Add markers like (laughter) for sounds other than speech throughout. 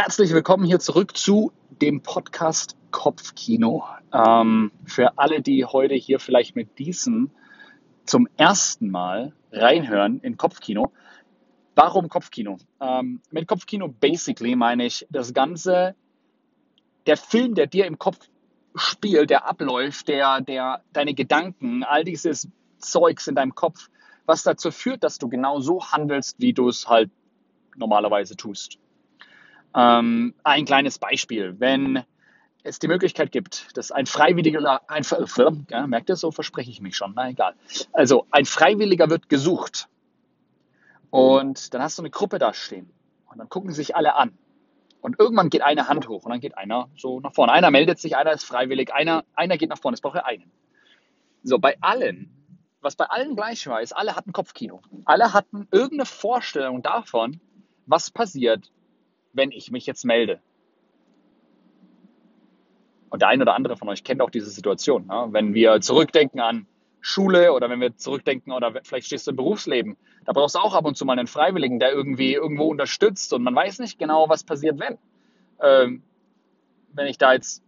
Herzlich willkommen hier zurück zu dem Podcast Kopfkino. Ähm, für alle, die heute hier vielleicht mit diesem zum ersten Mal reinhören in Kopfkino. Warum Kopfkino? Ähm, mit Kopfkino basically meine ich das Ganze, der Film, der dir im Kopf spielt, der abläuft, der, der, deine Gedanken, all dieses Zeugs in deinem Kopf, was dazu führt, dass du genau so handelst, wie du es halt normalerweise tust. Ähm, ein kleines Beispiel. Wenn es die Möglichkeit gibt, dass ein Freiwilliger, ein, ja, merkt ihr, so verspreche ich mich schon, na egal. Also ein Freiwilliger wird gesucht und dann hast du eine Gruppe da stehen und dann gucken sich alle an und irgendwann geht eine Hand hoch und dann geht einer so nach vorne. Einer meldet sich, einer ist freiwillig, einer, einer geht nach vorne, es braucht ja einen. So, bei allen, was bei allen gleich war, ist, alle hatten Kopfkino. Alle hatten irgendeine Vorstellung davon, was passiert, wenn ich mich jetzt melde. Und der eine oder andere von euch kennt auch diese Situation. Ne? Wenn wir zurückdenken an Schule oder wenn wir zurückdenken oder vielleicht stehst du im Berufsleben, da brauchst du auch ab und zu mal einen Freiwilligen, der irgendwie irgendwo unterstützt und man weiß nicht genau, was passiert, wenn. Ähm, wenn ich da jetzt,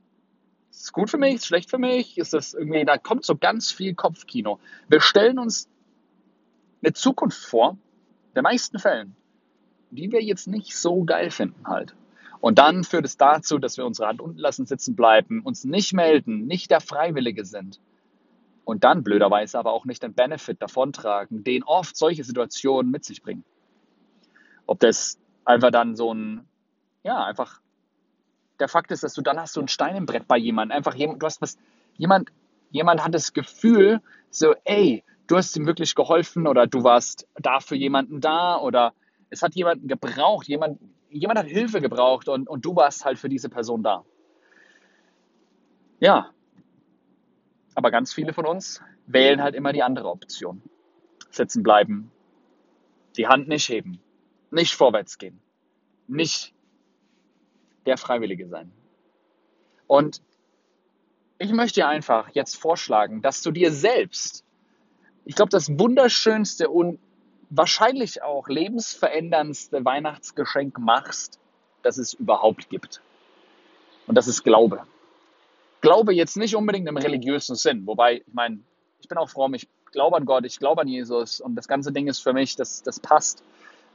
ist es gut für mich, ist es schlecht für mich, ist das irgendwie, da kommt so ganz viel Kopfkino. Wir stellen uns eine Zukunft vor, in den meisten Fällen, die wir jetzt nicht so geil finden halt. Und dann führt es dazu, dass wir unsere Hand unten lassen sitzen bleiben, uns nicht melden, nicht der Freiwillige sind. Und dann blöderweise aber auch nicht den Benefit davontragen, den oft solche Situationen mit sich bringen. Ob das einfach dann so ein, ja, einfach der Fakt ist, dass du dann hast du ein Stein im Brett bei jemandem. Einfach jemand, du hast was, jemand, jemand hat das Gefühl, so, ey, du hast ihm wirklich geholfen oder du warst da für jemanden da oder es hat jemanden gebraucht, jemand, jemand hat Hilfe gebraucht und, und du warst halt für diese Person da. Ja, aber ganz viele von uns wählen halt immer die andere Option. Sitzen bleiben, die Hand nicht heben, nicht vorwärts gehen, nicht der Freiwillige sein. Und ich möchte dir einfach jetzt vorschlagen, dass du dir selbst, ich glaube, das wunderschönste und wahrscheinlich auch lebensveränderndste Weihnachtsgeschenk machst, das es überhaupt gibt. Und das ist Glaube. Glaube jetzt nicht unbedingt im religiösen Sinn, wobei, ich meine, ich bin auch fromm, ich glaube an Gott, ich glaube an Jesus und das ganze Ding ist für mich, das, das passt,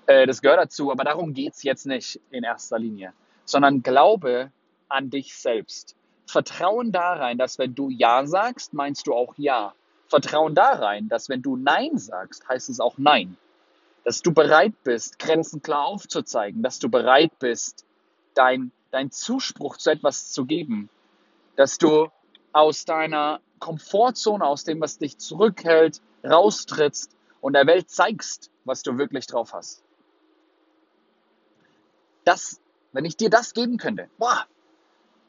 äh, das gehört dazu, aber darum geht es jetzt nicht in erster Linie, sondern Glaube an dich selbst. Vertrauen da rein, dass wenn du Ja sagst, meinst du auch Ja. Vertrauen da rein, dass wenn du Nein sagst, heißt es auch Nein dass du bereit bist, Grenzen klar aufzuzeigen, dass du bereit bist, dein, dein Zuspruch zu etwas zu geben, dass du aus deiner Komfortzone, aus dem, was dich zurückhält, raustrittst und der Welt zeigst, was du wirklich drauf hast. Das, wenn ich dir das geben könnte, boah,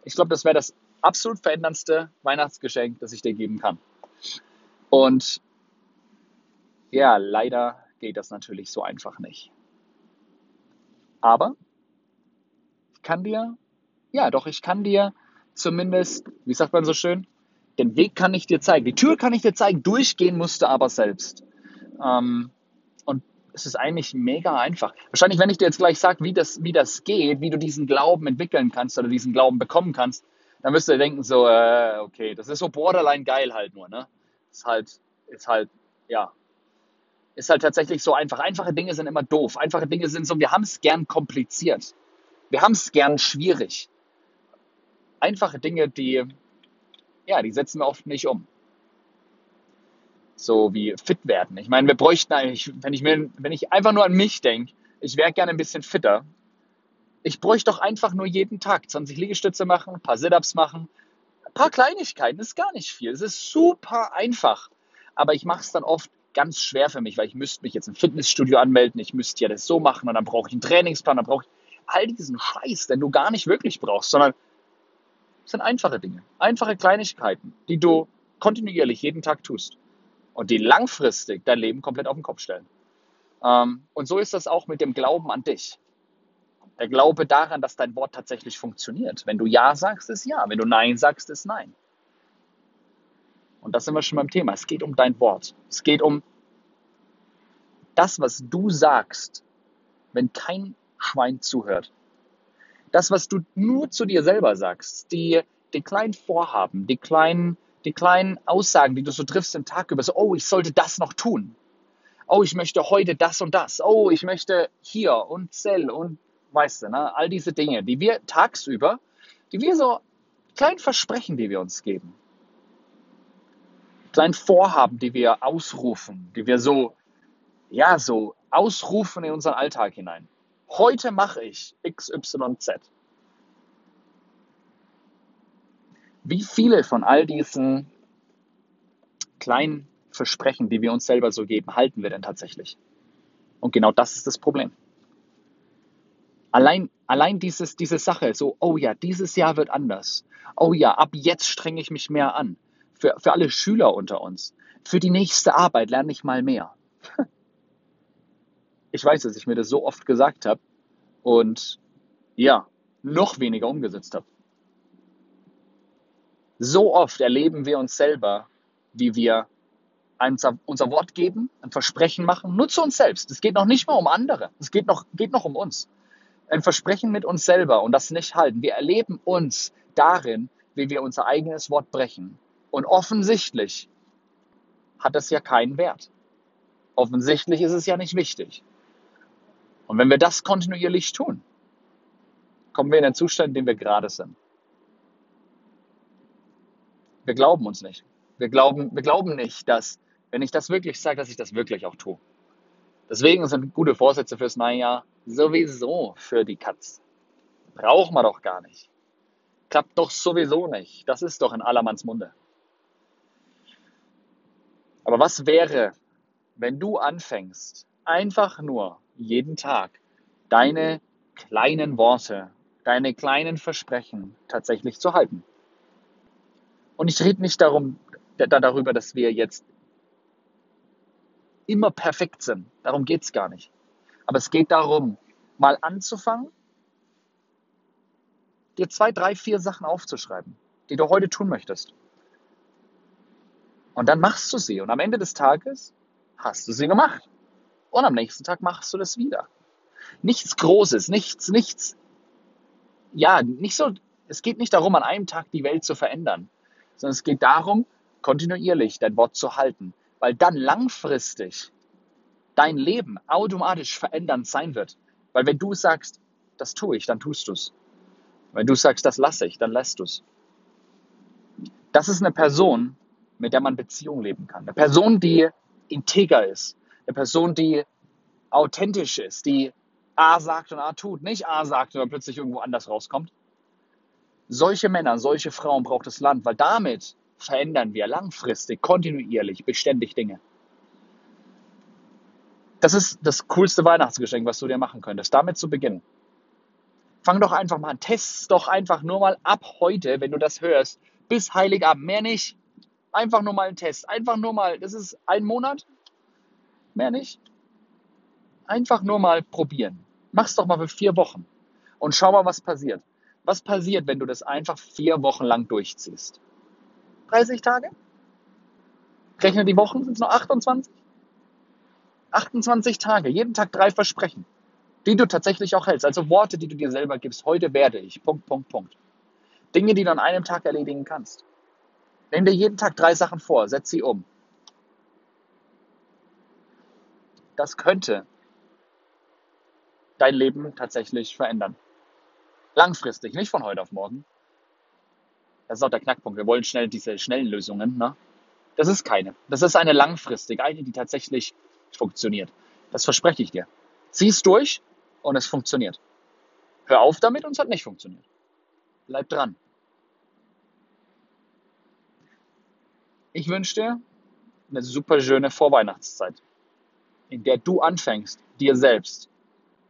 ich glaube, das wäre das absolut veränderndste Weihnachtsgeschenk, das ich dir geben kann. Und ja, leider geht das natürlich so einfach nicht. Aber ich kann dir, ja doch, ich kann dir zumindest, wie sagt man so schön, den Weg kann ich dir zeigen. Die Tür kann ich dir zeigen, durchgehen musst du aber selbst. Ähm, und es ist eigentlich mega einfach. Wahrscheinlich, wenn ich dir jetzt gleich sage, wie das, wie das geht, wie du diesen Glauben entwickeln kannst oder diesen Glauben bekommen kannst, dann wirst du denken so, äh, okay, das ist so borderline geil halt nur, ne? Ist halt, ist halt, ja, ist halt tatsächlich so einfach. Einfache Dinge sind immer doof. Einfache Dinge sind so, wir haben es gern kompliziert. Wir haben es gern schwierig. Einfache Dinge, die, ja, die setzen wir oft nicht um. So wie fit werden. Ich meine, wir bräuchten eigentlich, wenn ich, mir, wenn ich einfach nur an mich denke, ich wäre gerne ein bisschen fitter. Ich bräuchte doch einfach nur jeden Tag 20 Liegestütze machen, ein paar Sit-Ups machen, ein paar Kleinigkeiten. Ist gar nicht viel. Es ist super einfach. Aber ich mache es dann oft ganz schwer für mich, weil ich müsste mich jetzt im Fitnessstudio anmelden, ich müsste ja das so machen und dann brauche ich einen Trainingsplan, dann brauche ich all diesen Scheiß, den du gar nicht wirklich brauchst, sondern es sind einfache Dinge, einfache Kleinigkeiten, die du kontinuierlich jeden Tag tust und die langfristig dein Leben komplett auf den Kopf stellen. Ähm, und so ist das auch mit dem Glauben an dich. Der Glaube daran, dass dein Wort tatsächlich funktioniert. Wenn du Ja sagst, ist Ja. Wenn du Nein sagst, ist Nein. Und das sind wir schon beim Thema. Es geht um dein Wort. Es geht um das, was du sagst, wenn kein Schwein zuhört. Das, was du nur zu dir selber sagst, die, die kleinen Vorhaben, die kleinen, die kleinen Aussagen, die du so triffst im Tag über, so, oh, ich sollte das noch tun. Oh, ich möchte heute das und das. Oh, ich möchte hier und Zell und weißt du, ne? all diese Dinge, die wir tagsüber, die wir so kleinen Versprechen, die wir uns geben, kleinen Vorhaben, die wir ausrufen, die wir so, ja, so ausrufen in unseren Alltag hinein. Heute mache ich XYZ. Wie viele von all diesen kleinen Versprechen, die wir uns selber so geben, halten wir denn tatsächlich? Und genau das ist das Problem. Allein, allein dieses, diese Sache, so, oh ja, dieses Jahr wird anders. Oh ja, ab jetzt strenge ich mich mehr an. Für, für alle Schüler unter uns. Für die nächste Arbeit lerne ich mal mehr. (laughs) Ich weiß, dass ich mir das so oft gesagt habe und ja, noch weniger umgesetzt habe. So oft erleben wir uns selber, wie wir unser, unser Wort geben, ein Versprechen machen, nur zu uns selbst. Es geht noch nicht mal um andere. Es geht noch, geht noch um uns. Ein Versprechen mit uns selber und das nicht halten. Wir erleben uns darin, wie wir unser eigenes Wort brechen. Und offensichtlich hat das ja keinen Wert. Offensichtlich ist es ja nicht wichtig. Und wenn wir das kontinuierlich tun, kommen wir in den Zustand, in dem wir gerade sind. Wir glauben uns nicht. Wir glauben, wir glauben nicht, dass, wenn ich das wirklich sage, dass ich das wirklich auch tue. Deswegen sind gute Vorsätze fürs neue Jahr sowieso für die Katz. Braucht man doch gar nicht. Klappt doch sowieso nicht. Das ist doch in allermanns Munde. Aber was wäre, wenn du anfängst, einfach nur jeden Tag deine kleinen Worte, deine kleinen Versprechen tatsächlich zu halten. Und ich rede nicht darum, darüber, dass wir jetzt immer perfekt sind. Darum geht es gar nicht. Aber es geht darum, mal anzufangen, dir zwei, drei, vier Sachen aufzuschreiben, die du heute tun möchtest. Und dann machst du sie. Und am Ende des Tages hast du sie gemacht und am nächsten Tag machst du das wieder. Nichts Großes, nichts, nichts, ja, nicht so, es geht nicht darum, an einem Tag die Welt zu verändern, sondern es geht darum, kontinuierlich dein Wort zu halten, weil dann langfristig dein Leben automatisch verändernd sein wird. Weil wenn du sagst, das tue ich, dann tust du es. Wenn du sagst, das lasse ich, dann lässt du es. Das ist eine Person, mit der man Beziehung leben kann. Eine Person, die integer ist, eine Person, die authentisch ist, die A sagt und A tut, nicht A sagt und dann plötzlich irgendwo anders rauskommt. Solche Männer, solche Frauen braucht das Land, weil damit verändern wir langfristig, kontinuierlich, beständig Dinge. Das ist das coolste Weihnachtsgeschenk, was du dir machen könntest, damit zu beginnen. Fang doch einfach mal an, test doch einfach nur mal ab heute, wenn du das hörst, bis Heiligabend, mehr nicht. Einfach nur mal ein Test, einfach nur mal, das ist ein Monat, Mehr nicht. Einfach nur mal probieren. Mach's doch mal für vier Wochen und schau mal, was passiert. Was passiert, wenn du das einfach vier Wochen lang durchziehst? 30 Tage? Rechne die Wochen, sind es noch 28? 28 Tage, jeden Tag drei Versprechen, die du tatsächlich auch hältst. Also Worte, die du dir selber gibst. Heute werde ich. Punkt, Punkt, Punkt. Dinge, die du an einem Tag erledigen kannst. Nimm dir jeden Tag drei Sachen vor, setz sie um. das könnte dein Leben tatsächlich verändern. Langfristig, nicht von heute auf morgen. Das ist auch der Knackpunkt. Wir wollen schnell diese schnellen Lösungen. Ne? Das ist keine. Das ist eine langfristige, eine, die tatsächlich funktioniert. Das verspreche ich dir. Zieh es durch und es funktioniert. Hör auf damit und es hat nicht funktioniert. Bleib dran. Ich wünsche dir eine super schöne Vorweihnachtszeit in der du anfängst, dir selbst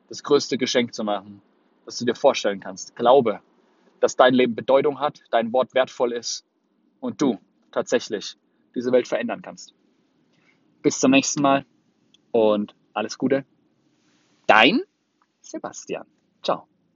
das größte Geschenk zu machen, das du dir vorstellen kannst. Glaube, dass dein Leben Bedeutung hat, dein Wort wertvoll ist und du tatsächlich diese Welt verändern kannst. Bis zum nächsten Mal und alles Gute. Dein Sebastian. Ciao.